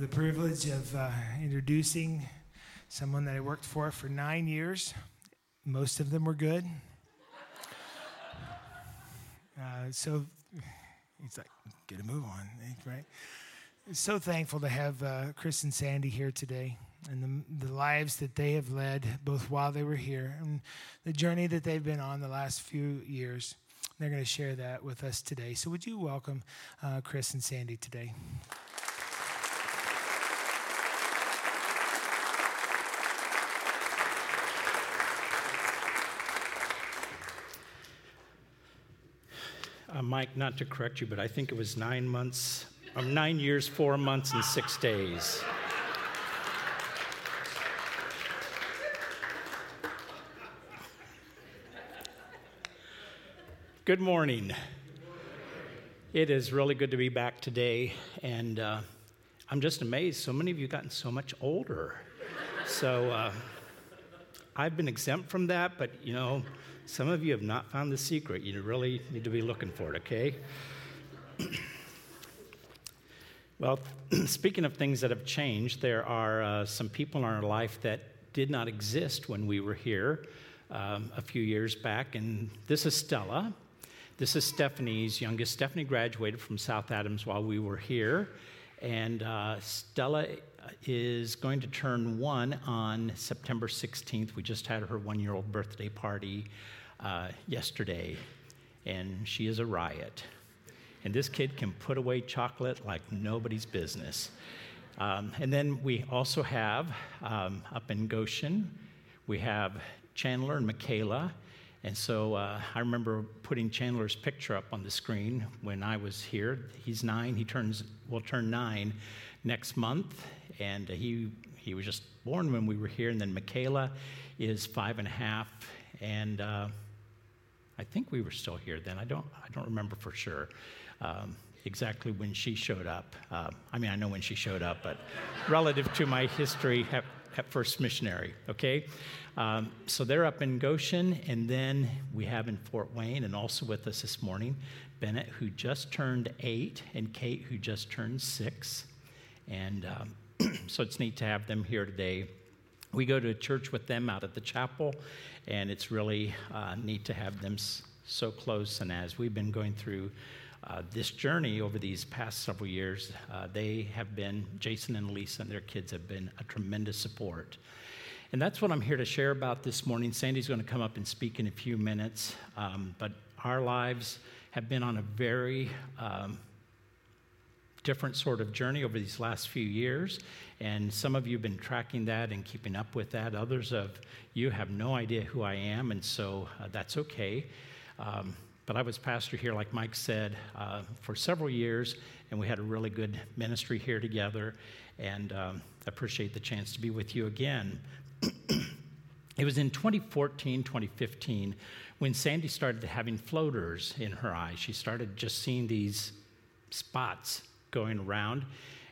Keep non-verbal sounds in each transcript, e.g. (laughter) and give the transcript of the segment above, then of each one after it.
have the privilege of uh, introducing someone that I worked for for nine years. Most of them were good. Uh, so he's like, get a move on, right? So thankful to have uh, Chris and Sandy here today and the, the lives that they have led, both while they were here and the journey that they've been on the last few years. They're going to share that with us today. So, would you welcome uh, Chris and Sandy today? Uh, Mike, not to correct you, but I think it was nine months, um, nine years, four months, and six days. Good morning. It is really good to be back today, and uh, I'm just amazed. So many of you have gotten so much older. So uh, I've been exempt from that, but you know, some of you have not found the secret. You really need to be looking for it, okay? (clears throat) well, (clears throat) speaking of things that have changed, there are uh, some people in our life that did not exist when we were here um, a few years back, and this is Stella. This is Stephanie's youngest. Stephanie graduated from South Adams while we were here. And uh, Stella is going to turn one on September 16th. We just had her one year old birthday party uh, yesterday, and she is a riot. And this kid can put away chocolate like nobody's business. Um, and then we also have um, up in Goshen, we have Chandler and Michaela. And so uh, I remember putting Chandler's picture up on the screen when I was here. He's nine. He turns will turn nine next month, and he he was just born when we were here. And then Michaela is five and a half, and uh, I think we were still here then. I don't I don't remember for sure. Um, exactly when she showed up. Uh, I mean, I know when she showed up, but (laughs) relative to my history at, at First Missionary, okay? Um, so they're up in Goshen, and then we have in Fort Wayne, and also with us this morning, Bennett, who just turned eight, and Kate, who just turned six. And um, (clears throat) so it's neat to have them here today. We go to church with them out at the chapel, and it's really uh, neat to have them so close. And as we've been going through uh, this journey over these past several years, uh, they have been, Jason and Lisa and their kids have been a tremendous support. And that's what I'm here to share about this morning. Sandy's going to come up and speak in a few minutes, um, but our lives have been on a very um, different sort of journey over these last few years. And some of you have been tracking that and keeping up with that. Others of you have no idea who I am, and so uh, that's okay. Um, but I was pastor here, like Mike said, uh, for several years, and we had a really good ministry here together. And um, I appreciate the chance to be with you again. (clears throat) it was in 2014, 2015 when Sandy started having floaters in her eyes. She started just seeing these spots going around.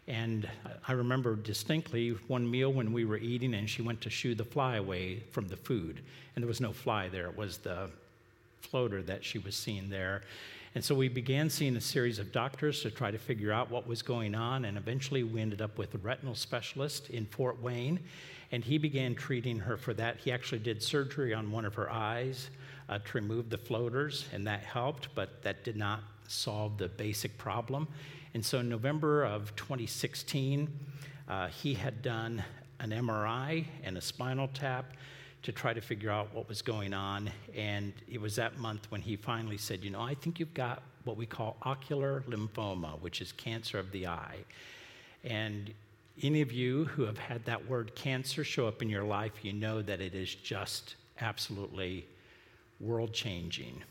And I remember distinctly one meal when we were eating, and she went to shoo the fly away from the food. And there was no fly there, it was the floater that she was seeing there. And so we began seeing a series of doctors to try to figure out what was going on. And eventually we ended up with a retinal specialist in Fort Wayne and he began treating her for that. He actually did surgery on one of her eyes uh, to remove the floaters, and that helped, but that did not solve the basic problem. And so, in November of 2016, uh, he had done an MRI and a spinal tap to try to figure out what was going on. And it was that month when he finally said, You know, I think you've got what we call ocular lymphoma, which is cancer of the eye. And any of you who have had that word cancer show up in your life, you know that it is just absolutely world changing.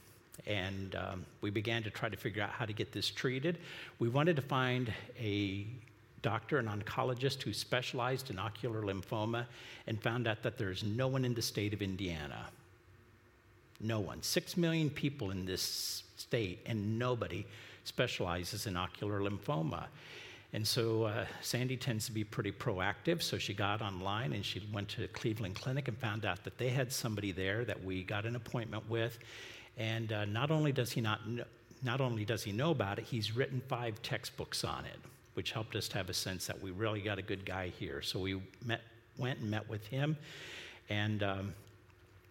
And um, we began to try to figure out how to get this treated. We wanted to find a doctor, an oncologist who specialized in ocular lymphoma, and found out that there's no one in the state of Indiana. No one. Six million people in this state, and nobody specializes in ocular lymphoma. And so uh, Sandy tends to be pretty proactive. So she got online and she went to Cleveland Clinic and found out that they had somebody there that we got an appointment with. And uh, not only does he not know, not only does he know about it, he's written five textbooks on it. which helped us to have a sense that we really got a good guy here. So we met, went and met with him, and um,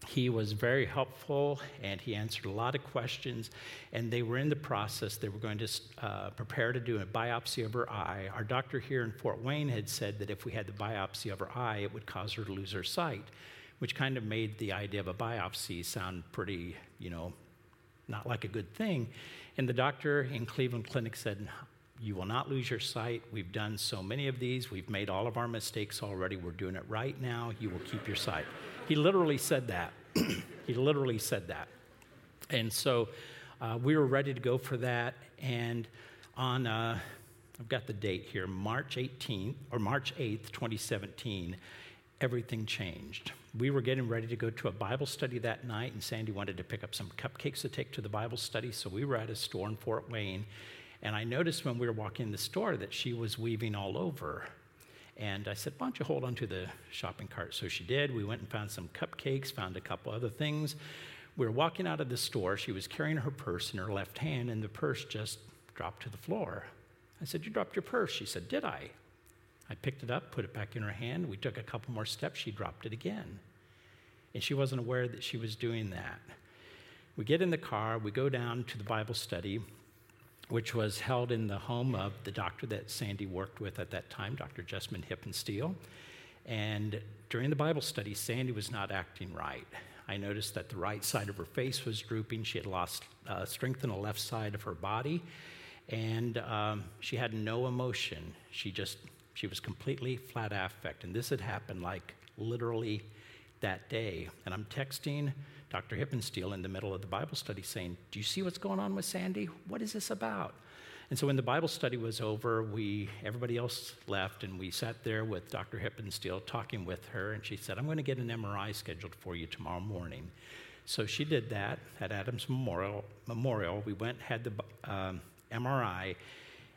he was very helpful and he answered a lot of questions. And they were in the process, they were going to uh, prepare to do a biopsy of her eye. Our doctor here in Fort Wayne had said that if we had the biopsy of her eye, it would cause her to lose her sight, which kind of made the idea of a biopsy sound pretty, you know, not like a good thing. And the doctor in Cleveland Clinic said, You will not lose your sight. We've done so many of these. We've made all of our mistakes already. We're doing it right now. You will keep your sight. He literally said that. (clears throat) he literally said that. And so uh, we were ready to go for that. And on, uh, I've got the date here, March 18th, or March 8th, 2017, everything changed. We were getting ready to go to a Bible study that night, and Sandy wanted to pick up some cupcakes to take to the Bible study. So we were at a store in Fort Wayne. And I noticed when we were walking in the store that she was weaving all over. And I said, Why don't you hold on to the shopping cart? So she did. We went and found some cupcakes, found a couple other things. We were walking out of the store. She was carrying her purse in her left hand, and the purse just dropped to the floor. I said, You dropped your purse? She said, Did I? I picked it up, put it back in her hand. We took a couple more steps. She dropped it again. And she wasn't aware that she was doing that. We get in the car, we go down to the Bible study which was held in the home of the doctor that Sandy worked with at that time, Dr. Jessamine Hippensteel. And during the Bible study, Sandy was not acting right. I noticed that the right side of her face was drooping. She had lost uh, strength in the left side of her body, and um, she had no emotion. She just, she was completely flat affect. And this had happened like literally that day. And I'm texting Dr. Hippensteel in the middle of the Bible study saying, Do you see what's going on with Sandy? What is this about? And so when the Bible study was over, we everybody else left, and we sat there with Dr. Hippensteel talking with her, and she said, "I'm going to get an MRI scheduled for you tomorrow morning." So she did that at Adams Memorial. Memorial, we went had the um, MRI,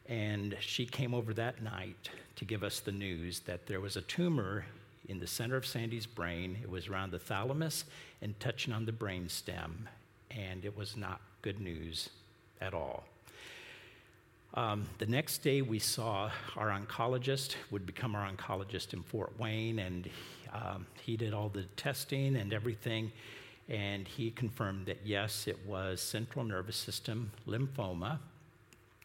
and she came over that night to give us the news that there was a tumor in the center of Sandy's brain. It was around the thalamus and touching on the brain stem, and it was not good news at all. Um, the next day, we saw our oncologist, would become our oncologist in Fort Wayne, and um, he did all the testing and everything. And he confirmed that yes, it was central nervous system lymphoma.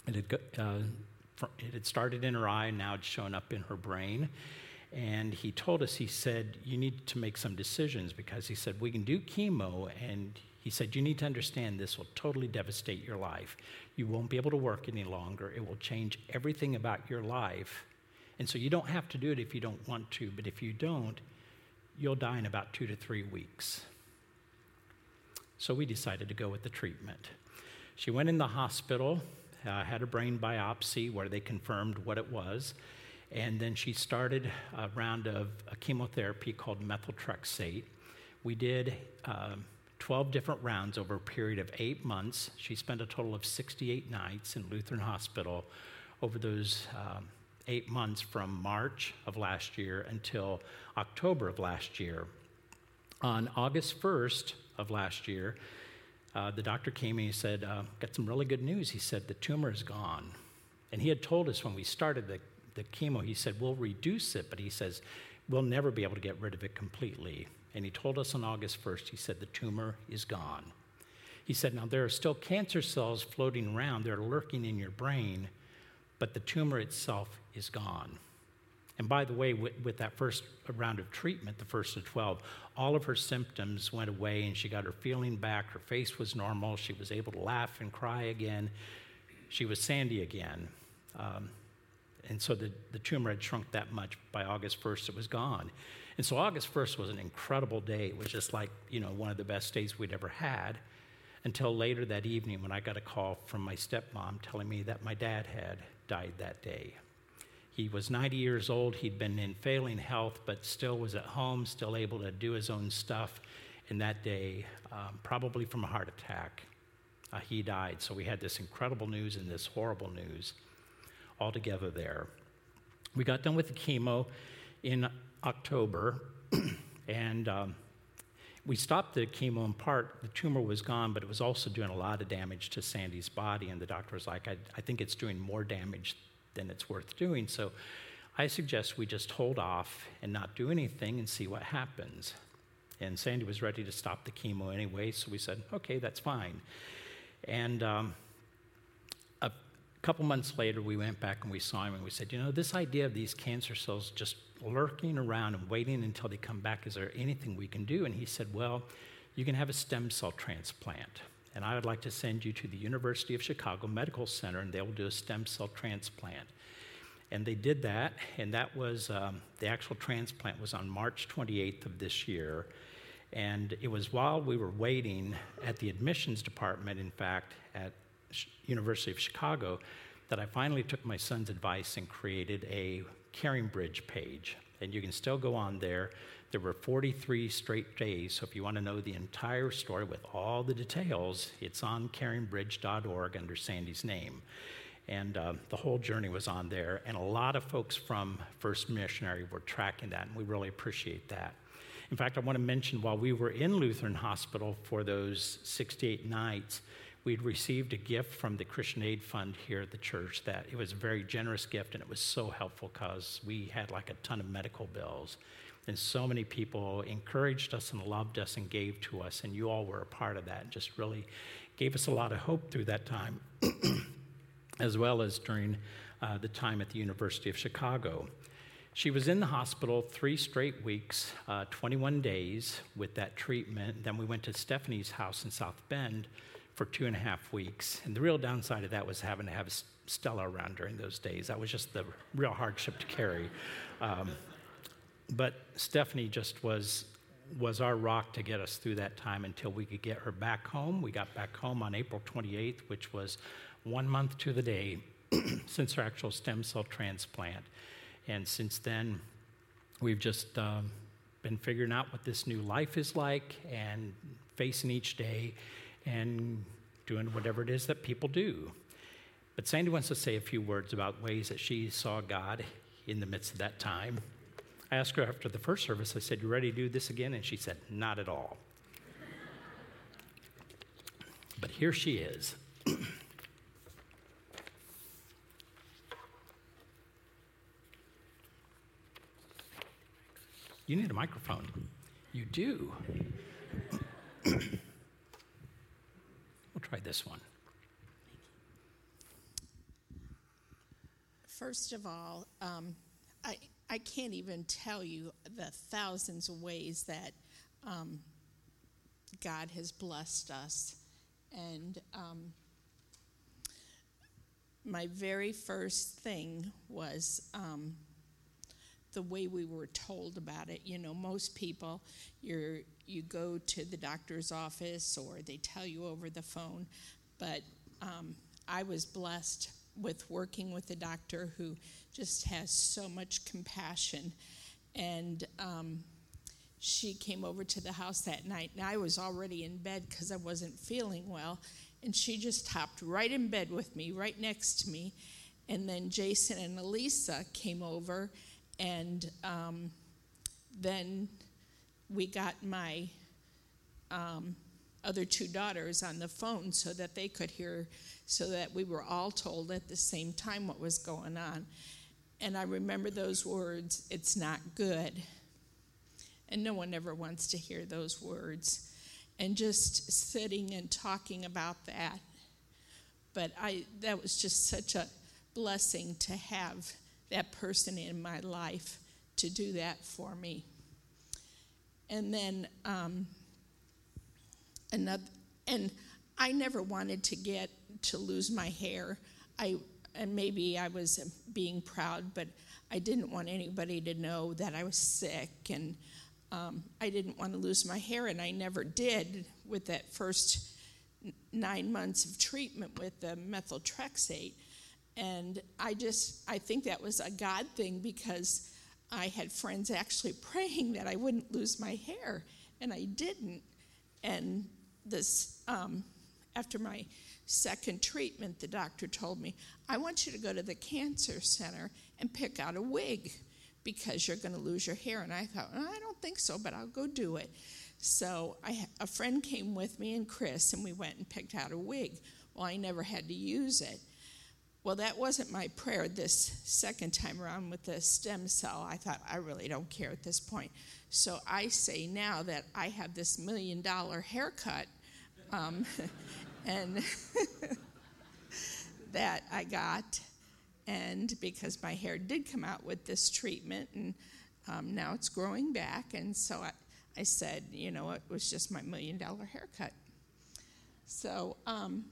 It had, uh, it had started in her eye, now it's shown up in her brain. And he told us, he said, You need to make some decisions because he said, We can do chemo. And he said, You need to understand this will totally devastate your life. You won't be able to work any longer. It will change everything about your life. And so you don't have to do it if you don't want to, but if you don't, you'll die in about two to three weeks. So we decided to go with the treatment. She went in the hospital, uh, had a brain biopsy where they confirmed what it was. And then she started a round of a chemotherapy called methotrexate. We did um, 12 different rounds over a period of eight months. She spent a total of 68 nights in Lutheran Hospital over those um, eight months from March of last year until October of last year. On August 1st of last year, uh, the doctor came and he said, uh, Got some really good news. He said, The tumor is gone. And he had told us when we started the the chemo, he said, we'll reduce it, but he says, we'll never be able to get rid of it completely. And he told us on August 1st, he said, the tumor is gone. He said, now there are still cancer cells floating around, they're lurking in your brain, but the tumor itself is gone. And by the way, with, with, that first round of treatment, the first of 12, all of her symptoms went away and she got her feeling back. Her face was normal. She was able to laugh and cry again. She was Sandy again. Um, and so the, the tumor had shrunk that much. By August 1st, it was gone. And so August 1st was an incredible day. It was just like, you know, one of the best days we'd ever had until later that evening when I got a call from my stepmom telling me that my dad had died that day. He was 90 years old. He'd been in failing health, but still was at home, still able to do his own stuff. And that day, um, probably from a heart attack, uh, he died. So we had this incredible news and this horrible news all together there. We got done with the chemo in October, (clears throat) and um, we stopped the chemo in part. The tumor was gone, but it was also doing a lot of damage to Sandy's body, and the doctor was like, I, I think it's doing more damage then it's worth doing. So I suggest we just hold off and not do anything and see what happens. And Sandy was ready to stop the chemo anyway, so we said, okay, that's fine. And um, a couple months later, we went back and we saw him and we said, you know, this idea of these cancer cells just lurking around and waiting until they come back, is there anything we can do? And he said, well, you can have a stem cell transplant. And I would like to send you to the University of Chicago Medical Center, and they'll do a stem cell transplant. And they did that, and that was um, the actual transplant was on March 28th of this year. And it was while we were waiting at the admissions department, in fact, at University of Chicago, that I finally took my son's advice and created a Caring Bridge page. And you can still go on there. There were 43 straight days, so if you want to know the entire story with all the details, it's on caringbridge.org under Sandy's name. And uh, the whole journey was on there. And a lot of folks from First Missionary were tracking that, and we really appreciate that. In fact, I want to mention while we were in Lutheran Hospital for those 68 nights, we'd received a gift from the Christian Aid Fund here at the church that it was a very generous gift and it was so helpful because we had like a ton of medical bills. And so many people encouraged us and loved us and gave to us, and you all were a part of that and just really gave us a lot of hope through that time. (clears throat) as well as during uh, the time at the University of Chicago. She was in the hospital three straight weeks, uh, 21 days with that treatment. Then we went to Stephanie's house in South Bend for two and a half weeks. And the real downside of that was having to have Stella around during those days. That was just the real hardship to carry. Um, but Stephanie just was was our rock to get us through that time until we could get her back home. We got back home on April 28th, which was one month to the day (clears throat) since her actual stem cell transplant. And since then, we've just um, been figuring out what this new life is like and facing each day and doing whatever it is that people do. But Sandy wants to say a few words about ways that she saw God in the midst of that time. I asked her after the first service, I said, You ready to do this again? And she said, Not at all. but here she is. You need a microphone. You do. This one. First of all, um, I, I can't even tell you the thousands of ways that um, God has blessed us. And um, my very first thing was um, the way we were told about it. You know, most people, you're, you go to the doctor's office or they tell you over the phone. But um, I was blessed with working with a doctor who just has so much compassion. And um, she came over to the house that night, and I was already in bed because I wasn't feeling well. And she just hopped right in bed with me, right next to me. And then Jason and Elisa came over and um, then we got my um, other two daughters on the phone so that they could hear, so that we were all told at the same time what was going on. And I remember those words it's not good. And no one ever wants to hear those words. And just sitting and talking about that. But I, that was just such a blessing to have that person in my life to do that for me. And then um, another, and I never wanted to get to lose my hair. I and maybe I was being proud, but I didn't want anybody to know that I was sick, and um, I didn't want to lose my hair, and I never did with that first nine months of treatment with the methotrexate. And I just, I think that was a God thing because I had friends actually (laughs) praying that I wouldn't lose my hair, and I didn't. And this, um, after my second treatment, the doctor told me, I want you to go to the cancer center and pick out a wig because you're going to lose your hair. And I thought, I don't think so, but I'll go do it. So I, a friend came with me and Chris, and we went and picked out a wig. Well, I never had to use it. Well, that wasn't my prayer this second time around with the stem cell. I thought, I really don't care at this point. So I say now that I have this million dollar haircut, um, (laughs) and (laughs) that I got, and because my hair did come out with this treatment, and um, now it's growing back, and so I, I said, you know, it was just my million dollar haircut. So, um,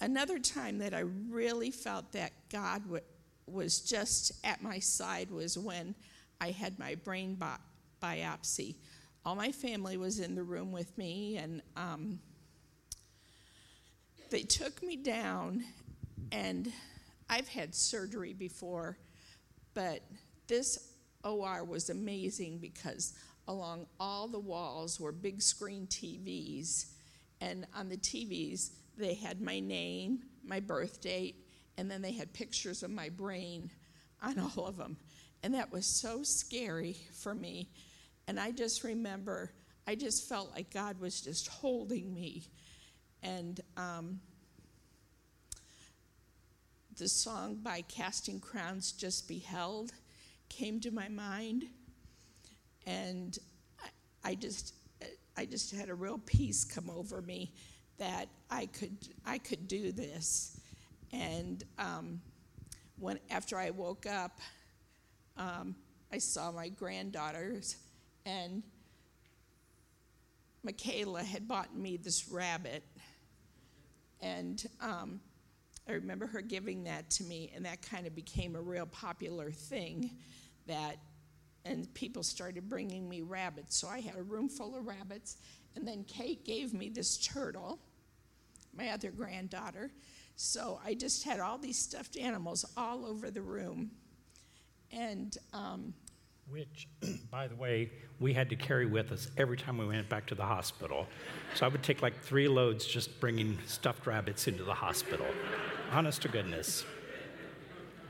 another time that I really felt that God w- was just at my side was when I had my brain bi- biopsy. All my family was in the room with me, and um, they took me down. And I've had surgery before, but this OR was amazing because along all the walls were big screen TVs, and on the TVs, they had my name, my birth date, and then they had pictures of my brain on (laughs) all of them. And that was so scary for me. And I just remember, I just felt like God was just holding me. And um, the song by Casting Crowns, Just Be Held, came to my mind. And I, I just, I just had a real peace come over me that I could I could do this. And um, when after I woke up, um, I saw my granddaughters, and Michaela had bought me this rabbit, and um, I remember her giving that to me, and that kind of became a real popular thing. That and people started bringing me rabbits. So I had a room full of rabbits, and then Kate gave me this turtle my other granddaughter. So I just had all these stuffed animals all over the room. And um, which, (clears throat) by the way, we had to carry with us every time we went back to the hospital. So I would take like three loads just bringing stuffed rabbits into the hospital. Honest to goodness.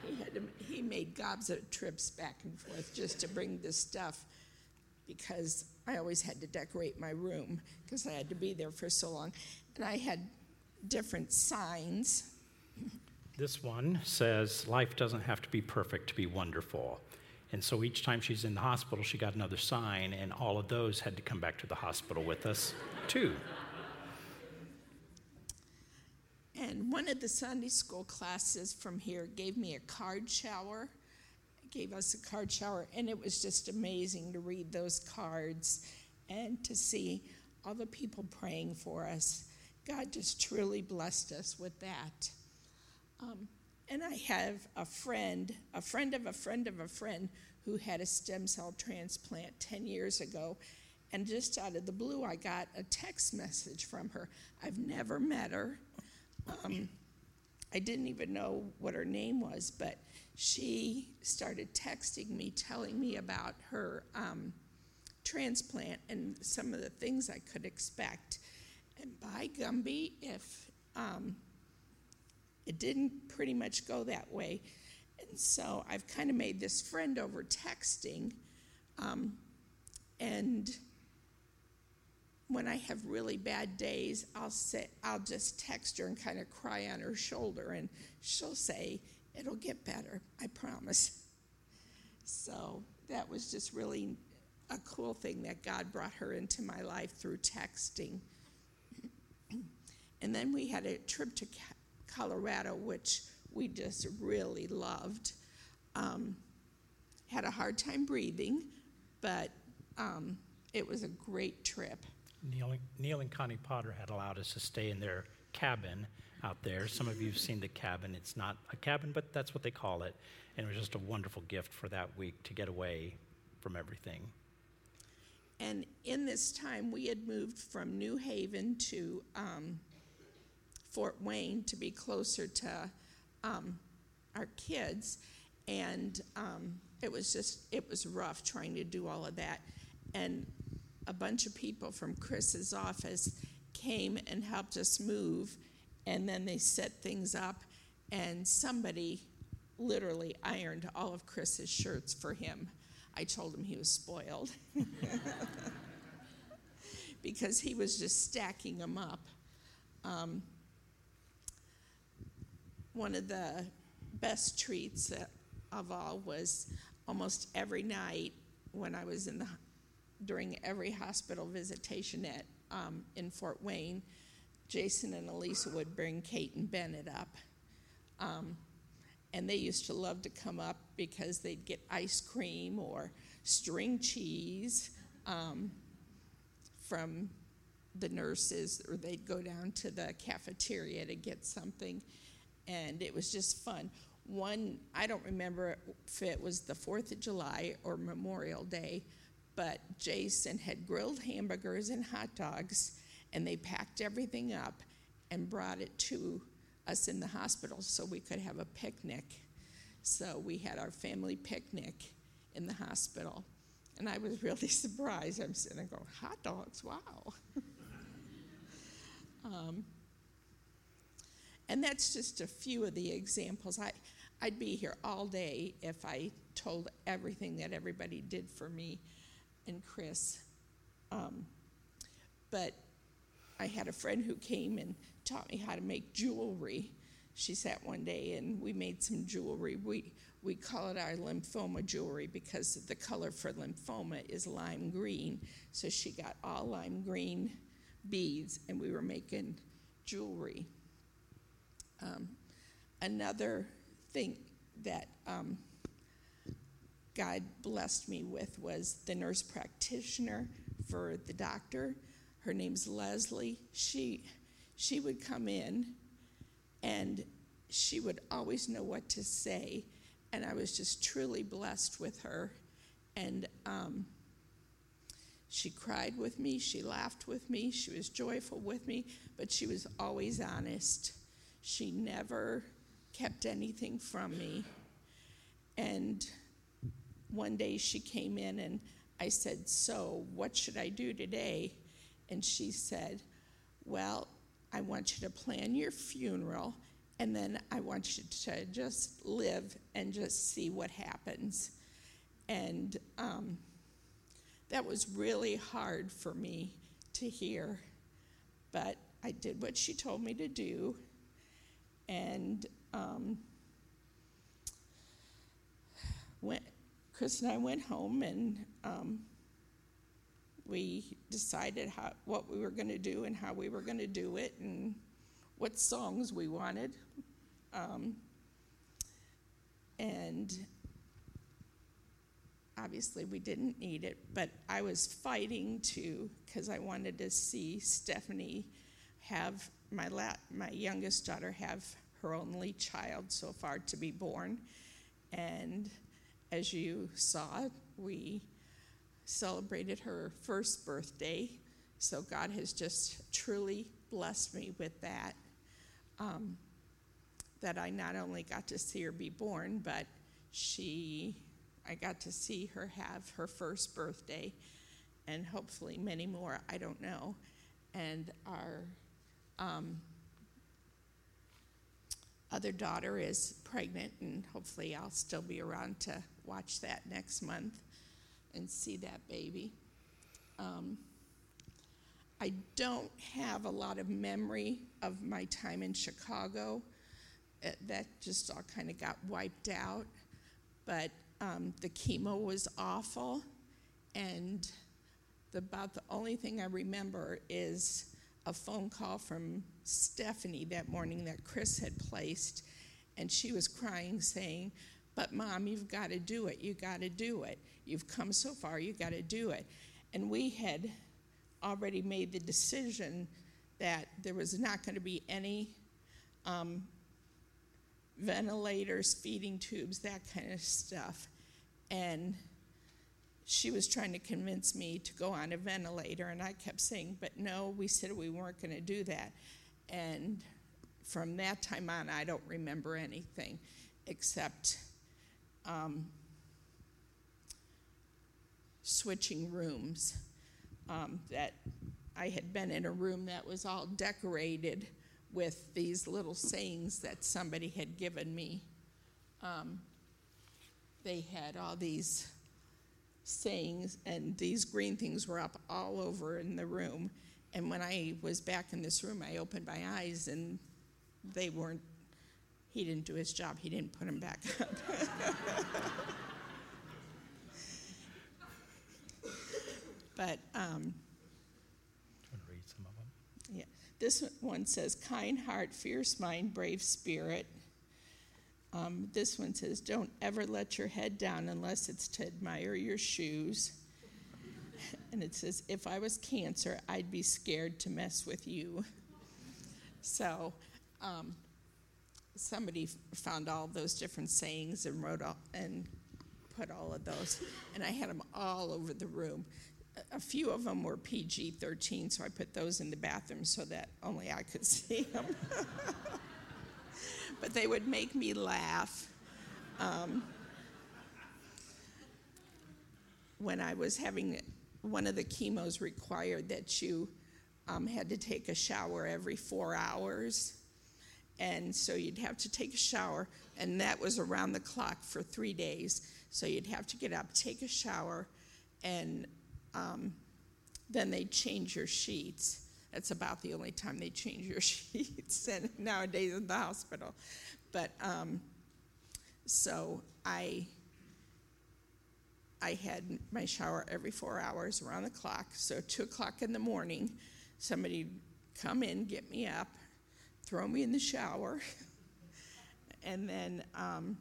He, had to, he made gobs of trips back and forth just to bring this stuff because I always had to decorate my room because I had to be there for so long. And I had different signs. This one says, Life doesn't have to be perfect to be wonderful. And so each time she's in the hospital, she got another sign, and all of those had to come back to the hospital with us, too. And one of the Sunday school classes from here gave me a card shower, gave us a card shower, and it was just amazing to read those cards and to see all the people praying for us. God just truly blessed us with that. Um, and I have a friend, a friend of a friend of a friend, who had a stem cell transplant 10 years ago. And just out of the blue, I got a text message from her. I've never met her. Um, I didn't even know what her name was, but she started texting me, telling me about her um, transplant and some of the things I could expect. And by Gumby, if um, it didn't pretty much go that way, and so I've kind of made this friend over texting, um, and when I have really bad days, I'll say I'll just text her and kind of cry on her shoulder, and she'll say, "It'll get better, I promise." So that was just really a cool thing that God brought her into my life through texting. And then we had a trip to Colorado, which we just really loved. Um, had a hard time breathing, but um, it was a great trip. Neil, Neil and Connie Potter had allowed us to stay in their cabin out there. Some of you have seen the cabin. It's not a cabin, but that's what they call it. And it was just a wonderful gift for that week to get away from everything. And in this time, we had moved from New Haven to um, Fort Wayne to be closer to um, our kids. And um, it was just, it was rough trying to do all of that. And a bunch of people from Chris's office came and helped us move. And then they set things up, and somebody literally ironed all of Chris's shirts for him. I told him he was spoiled (laughs) because he was just stacking them up. Um, one of the best treats of all was almost every night when I was in the during every hospital visitation at um, in Fort Wayne, Jason and Elisa would bring Kate and Bennett up. Um, and they used to love to come up because they'd get ice cream or string cheese um, from the nurses, or they'd go down to the cafeteria to get something. And it was just fun. One, I don't remember if it was the 4th of July or Memorial Day, but Jason had grilled hamburgers and hot dogs, and they packed everything up and brought it to us in the hospital so we could have a picnic. So we had our family picnic in the hospital. And I was (laughs) really surprised. I'm sitting there going, hot dogs, wow. (laughs) um, and that's just a few of the examples. I, I'd be here all day if I told everything that everybody did for me and Chris. Um, but I had a friend who came and taught me how to make jewelry. She sat one day and we made some jewelry. We, we call it our lymphoma jewelry because the color for lymphoma is lime green. So she got all lime green beads and we were making jewelry. Um, another thing that um, God blessed me with was the nurse practitioner for the doctor. Her name's Leslie. She she would come in and she would always know what to say. And I was just truly blessed with her. And um, she cried with me, she laughed with me, she was joyful with me, but she was always honest. She never kept anything from me. And one day she came in and I said, So, what should I do today? And she said, Well, I want you to plan your funeral and then I want you to just live and just see what happens. And um, that was really hard for me to hear, but I did what she told me to do. And um, went, Chris and I went home and um, we decided how, what we were going to do and how we were going to do it and what songs we wanted. Um, and obviously, we didn't need it, but I was fighting to because I wanted to see Stephanie have my la- my youngest daughter have her only child so far to be born, and as you saw, we celebrated her first birthday. So God has just truly blessed me with that. Um, that I not only got to see her be born, but she, I got to see her have her first birthday, and hopefully many more. I don't know. And our um, other daughter is pregnant, and hopefully I'll still be around to watch that next month and see that baby. Um, I don't have a lot of memory of my time in Chicago. It, that just all kind of got wiped out. But um, the chemo was awful, and the, about the only thing I remember is a phone call from Stephanie that morning that Chris had placed, and she was crying, saying, But mom, you've got to do it. You've got to do it. You've come so far, you've got to do it. And we had already made the decision that there was not going to be any um, ventilators, feeding tubes, that kind of stuff. And she was trying to convince me to go on a ventilator, and I kept saying, But no, we said we weren't going to do that. And from that time on, I don't remember anything except um, switching rooms. Um, that I had been in a room that was all decorated with these little sayings that somebody had given me. Um, they had all these sayings, and these green things were up all over in the room. And when I was back in this room, I opened my eyes, and they weren't he didn't do his job. He didn't put them back up. (laughs) but um, read some of them. yeah, this one says kind heart, fierce mind, brave spirit. Um, this one says don't ever let your head down unless it's to admire your shoes. (laughs) And it says if I was cancer, I'd be scared to mess with you. So. Um, somebody found all those different sayings and wrote all, and put all of those, and I had them all over the room. A few of them were PG 13, so I put those in the bathroom so that only I could (laughs) see them. (laughs) but they would make me laugh. Um, when I was having one of the chemos required that you um, had to take a shower every four hours and so you'd have to take a shower, and that was around the clock for three days. So you'd have to get up, take a shower, and um, then they'd change your sheets. That's about the only time they change your (laughs) sheets, and nowadays in the hospital. But um, so I I had my shower every four hours around the clock. So two o'clock in the morning, somebody'd come in, get me up, throw me in the shower, (laughs) and then um,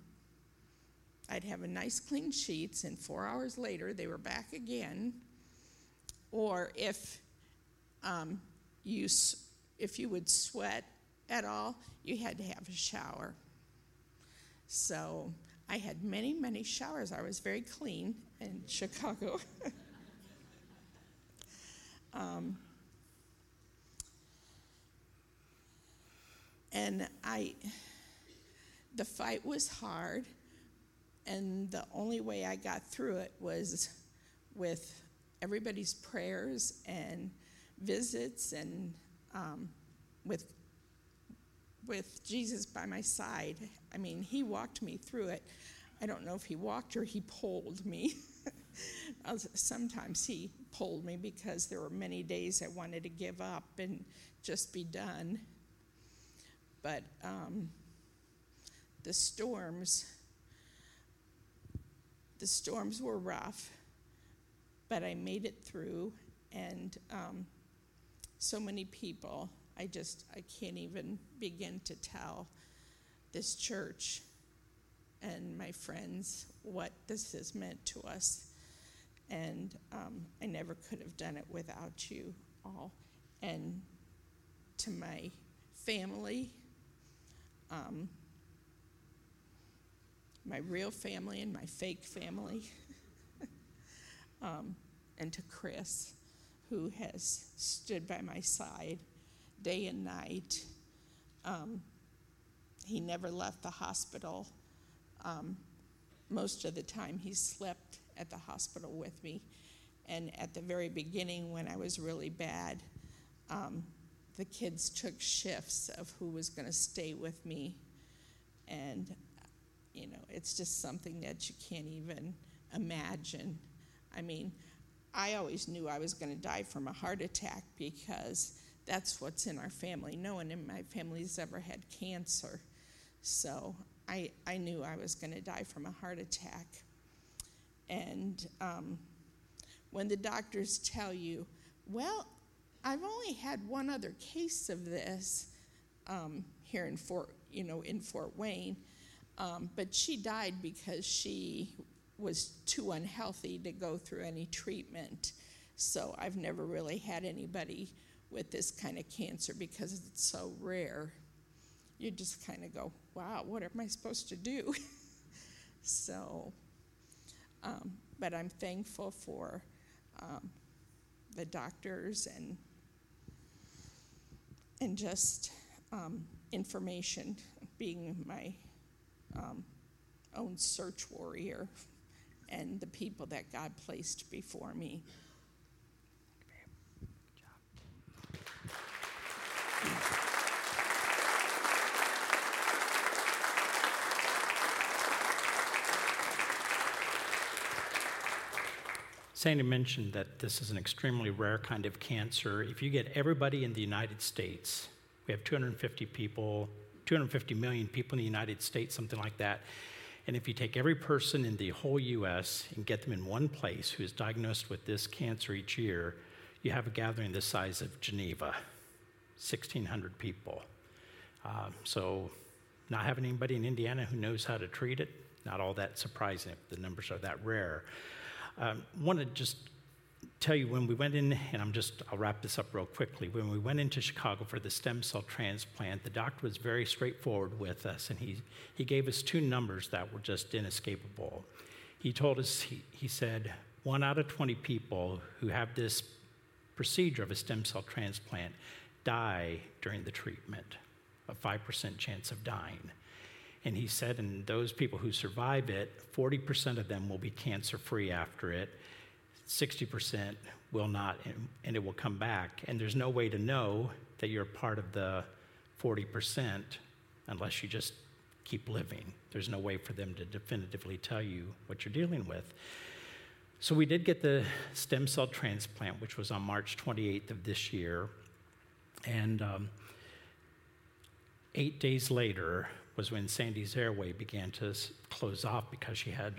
I'd have a nice clean sheets, and four hours later they were back again. Or if um, you if you would sweat at all, you had to have a shower. So I had many, many showers. I was very clean in (laughs) Chicago. um, And I, the fight was hard, and the only way I got through it was with everybody's prayers and visits and um, with with Jesus by my side. I mean, he walked me through it. I don't know if he walked or he pulled me. (laughs) Sometimes he pulled me because there were many days I wanted to give up and just be done. But um, the storms, the storms were rough, but I made it through, and um, so many people. I just I can't even begin to tell this church and my friends what this has meant to us. And um, I never could have done it without you all. And to my family, um, my real family and my fake family, (laughs) um, and to Chris, who has stood by my side day and night. Um, he never left the hospital. Um, most of the time, he slept at the hospital with me. And at the very beginning, when I was really bad, um, the kids took shifts of who was going to stay with me. And, you know, it's just something that you can't even imagine. I mean, I always knew I was going to die from a heart attack because that's what's in our family. No one in my family's ever had cancer. So I, I knew I was going to die from a heart attack. And um, when the doctors tell you, well, I've only had one other case of this um, here in Fort, you know, in Fort Wayne, um, but she died because she was too unhealthy to go through any treatment. So I've never really had anybody with this kind of cancer because it's so rare. You just kind of go, wow, what am I supposed to do? (laughs) so, um, but I'm thankful for um, the doctors and and just um, information, being my um, own search warrior, and the people that God placed before me. Sandy mentioned that this is an extremely rare kind of cancer. If you get everybody in the United States, we have 250 people, 250 million people in the United States, something like that. And if you take every person in the whole US and get them in one place who is diagnosed with this cancer each year, you have a gathering the size of Geneva 1,600 people. Uh, so, not having anybody in Indiana who knows how to treat it, not all that surprising if the numbers are that rare. Um, want to just tell you when we went in, and I'm just, I'll wrap this up real quickly. When we went into Chicago for the stem cell transplant, the doctor was very straightforward with us, and he, he gave us two numbers that were just inescapable. He told us, he, he said, one out of 20 people who have this procedure of a stem cell transplant die during the treatment, a 5% chance of dying. And he said, and those people who survive it, 40% of them will be cancer free after it, 60% will not, and it will come back. And there's no way to know that you're part of the 40% unless you just keep living. There's no way for them to definitively tell you what you're dealing with. So we did get the stem cell transplant, which was on March 28th of this year. And um, eight days later was when Sandy's airway began to close off because she had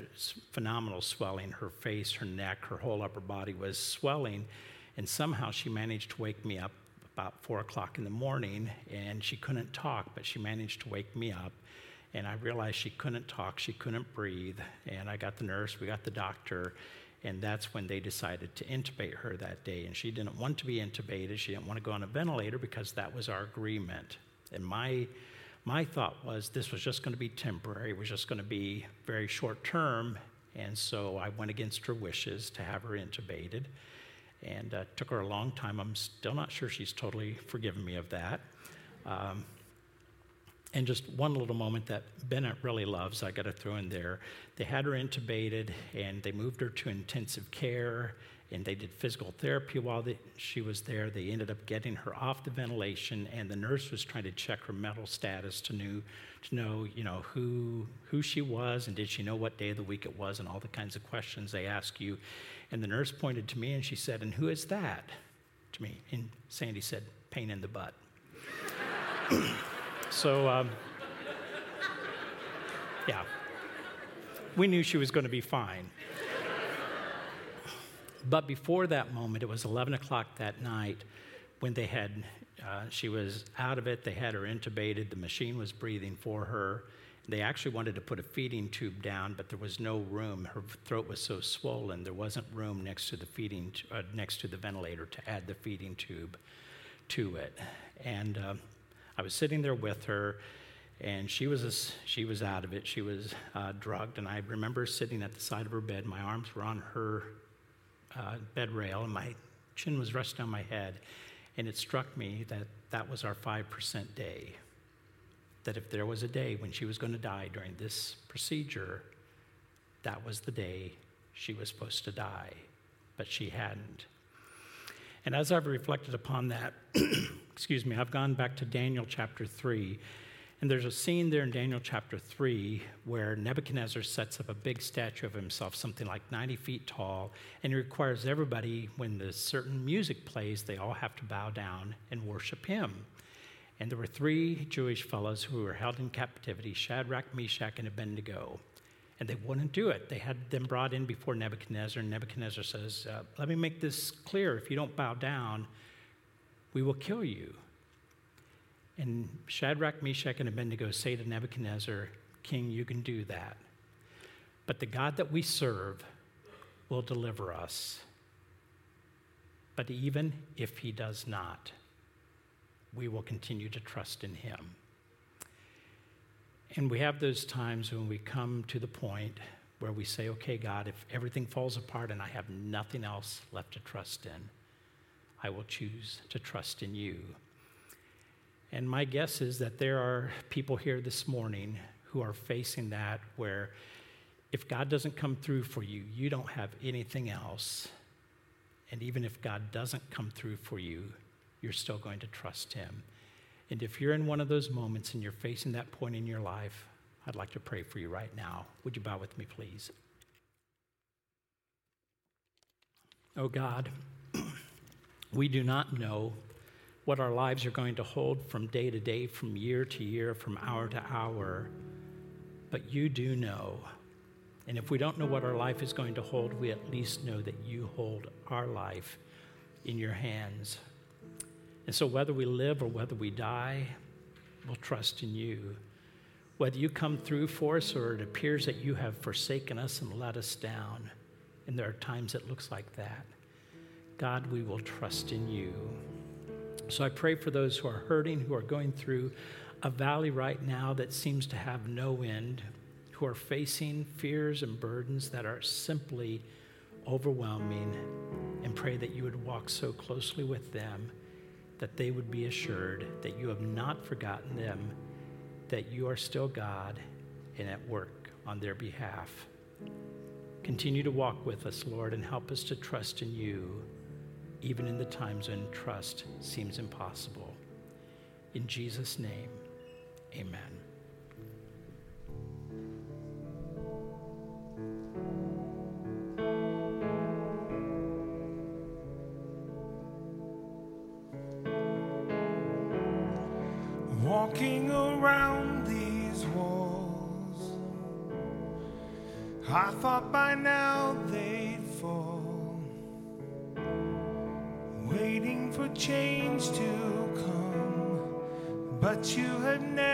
phenomenal swelling. Her face, her neck, her whole upper body was swelling. And somehow she managed to wake me up about four o'clock in the morning and she couldn't talk, but she managed to wake me up. And I realized she couldn't talk, she couldn't breathe. And I got the nurse, we got the doctor, and that's when they decided to intubate her that day. And she didn't want to be intubated. She didn't want to go on a ventilator because that was our agreement. And my, my thought was this was just going to be temporary, it was just going to be very short term. And so I went against her wishes to have her intubated. And uh, took her a long time. I'm still not sure she's totally forgiven me of that. Um, and just one little moment that Bennett really loves, I got to throw in there. They had her intubated and they moved her to intensive care and they did physical therapy while they, she was there. They ended up getting her off the ventilation, and the nurse was trying to check her mental status to know, to know, you know, who who she was and did she know what day of the week it was, and all the kinds of questions they ask you. And the nurse pointed to me and she said, "And who is that?" To me, and Sandy said, "Pain in the butt." (coughs) So, um, yeah, we knew she was going to be fine. But before that moment, it was 11 o'clock that night when they had, uh, she was out of it, they had her intubated, the machine was breathing for her. They actually wanted to put a feeding tube down, but there was no room. Her throat was so swollen, there wasn't room next to the feeding, uh, next to the ventilator to add the feeding tube to it. And uh, I was sitting there with her, and she was, a, she was out of it. She was uh, drugged, and I remember sitting at the side of her bed. My arms were on her uh, bed rail, and my chin was resting on my head. And it struck me that that was our 5% day. That if there was a day when she was going to die during this procedure, that was the day she was supposed to die, but she hadn't. And as I've reflected upon that, (clears throat) excuse me, I've gone back to Daniel chapter 3. And there's a scene there in Daniel chapter 3 where Nebuchadnezzar sets up a big statue of himself, something like 90 feet tall, and he requires everybody, when the certain music plays, they all have to bow down and worship him. And there were three Jewish fellows who were held in captivity Shadrach, Meshach, and Abednego and they wouldn't do it. They had them brought in before Nebuchadnezzar, and Nebuchadnezzar says, uh, Let me make this clear. If you don't bow down, we will kill you. And Shadrach, Meshach, and Abednego say to Nebuchadnezzar, King, you can do that. But the God that we serve will deliver us. But even if he does not, we will continue to trust in him. And we have those times when we come to the point where we say, okay, God, if everything falls apart and I have nothing else left to trust in, I will choose to trust in you. And my guess is that there are people here this morning who are facing that where if God doesn't come through for you, you don't have anything else. And even if God doesn't come through for you, you're still going to trust Him. And if you're in one of those moments and you're facing that point in your life, I'd like to pray for you right now. Would you bow with me, please? Oh God, (clears throat) we do not know what our lives are going to hold from day to day, from year to year, from hour to hour. But you do know. And if we don't know what our life is going to hold, we at least know that you hold our life in your hands. And so, whether we live or whether we die, we'll trust in you. Whether you come through for us or it appears that you have forsaken us and let us down, and there are times it looks like that, God, we will trust in you. So I pray for those who are hurting, who are going through a valley right now that seems to have no end, who are facing fears and burdens that are simply overwhelming, and pray that you would walk so closely with them that they would be assured that you have not forgotten them, that you are still God and at work on their behalf. Continue to walk with us, Lord, and help us to trust in you even in the times when trust seems impossible. In Jesus' name, amen. Walking around these walls, I thought by now they'd change to come, but you have never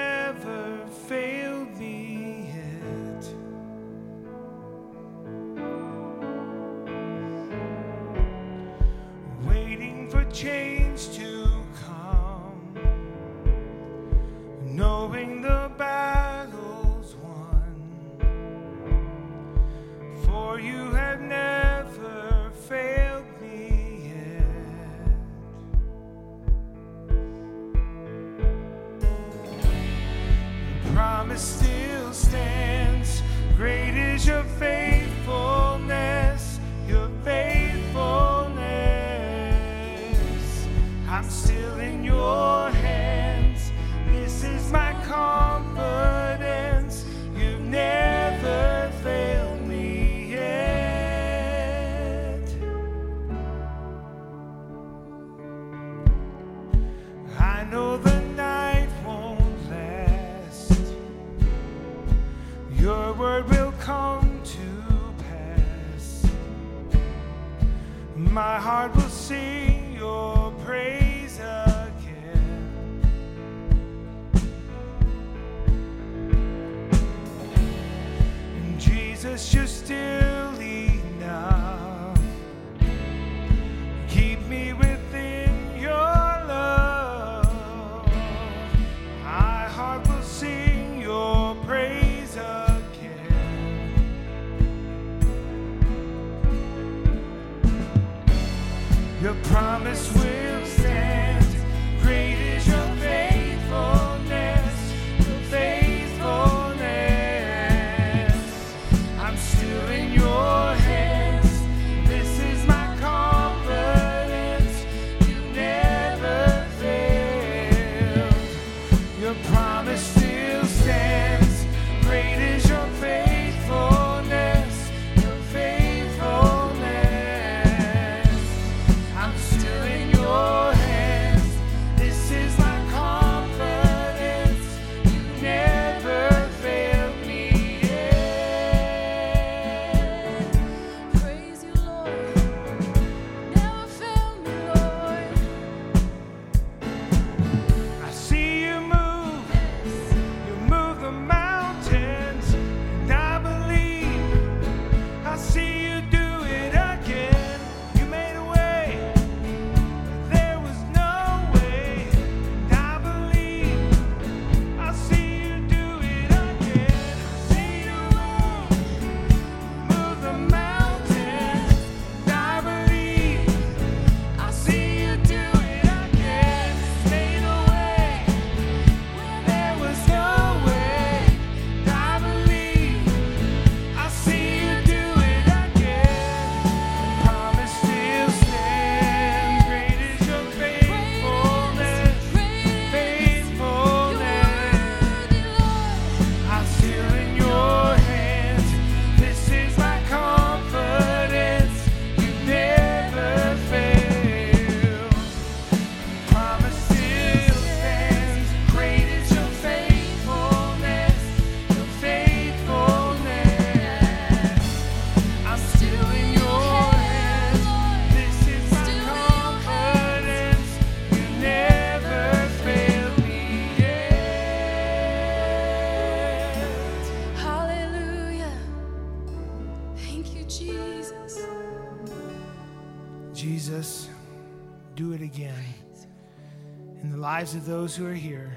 those who are here.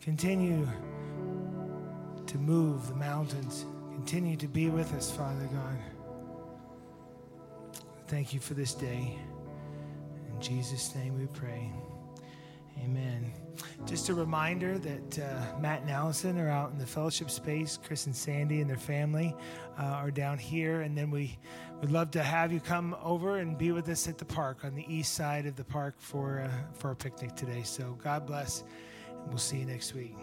Continue to move the mountains. Continue to be with us, Father God. Thank you for this day. In Jesus' name we pray. Amen. Just a reminder that uh, Matt and Allison are out in the fellowship space. Chris and Sandy and their family uh, are down here. And then we would love to have you come over and be with us at the park on the east side of the park for, uh, for our picnic today. So God bless, and we'll see you next week.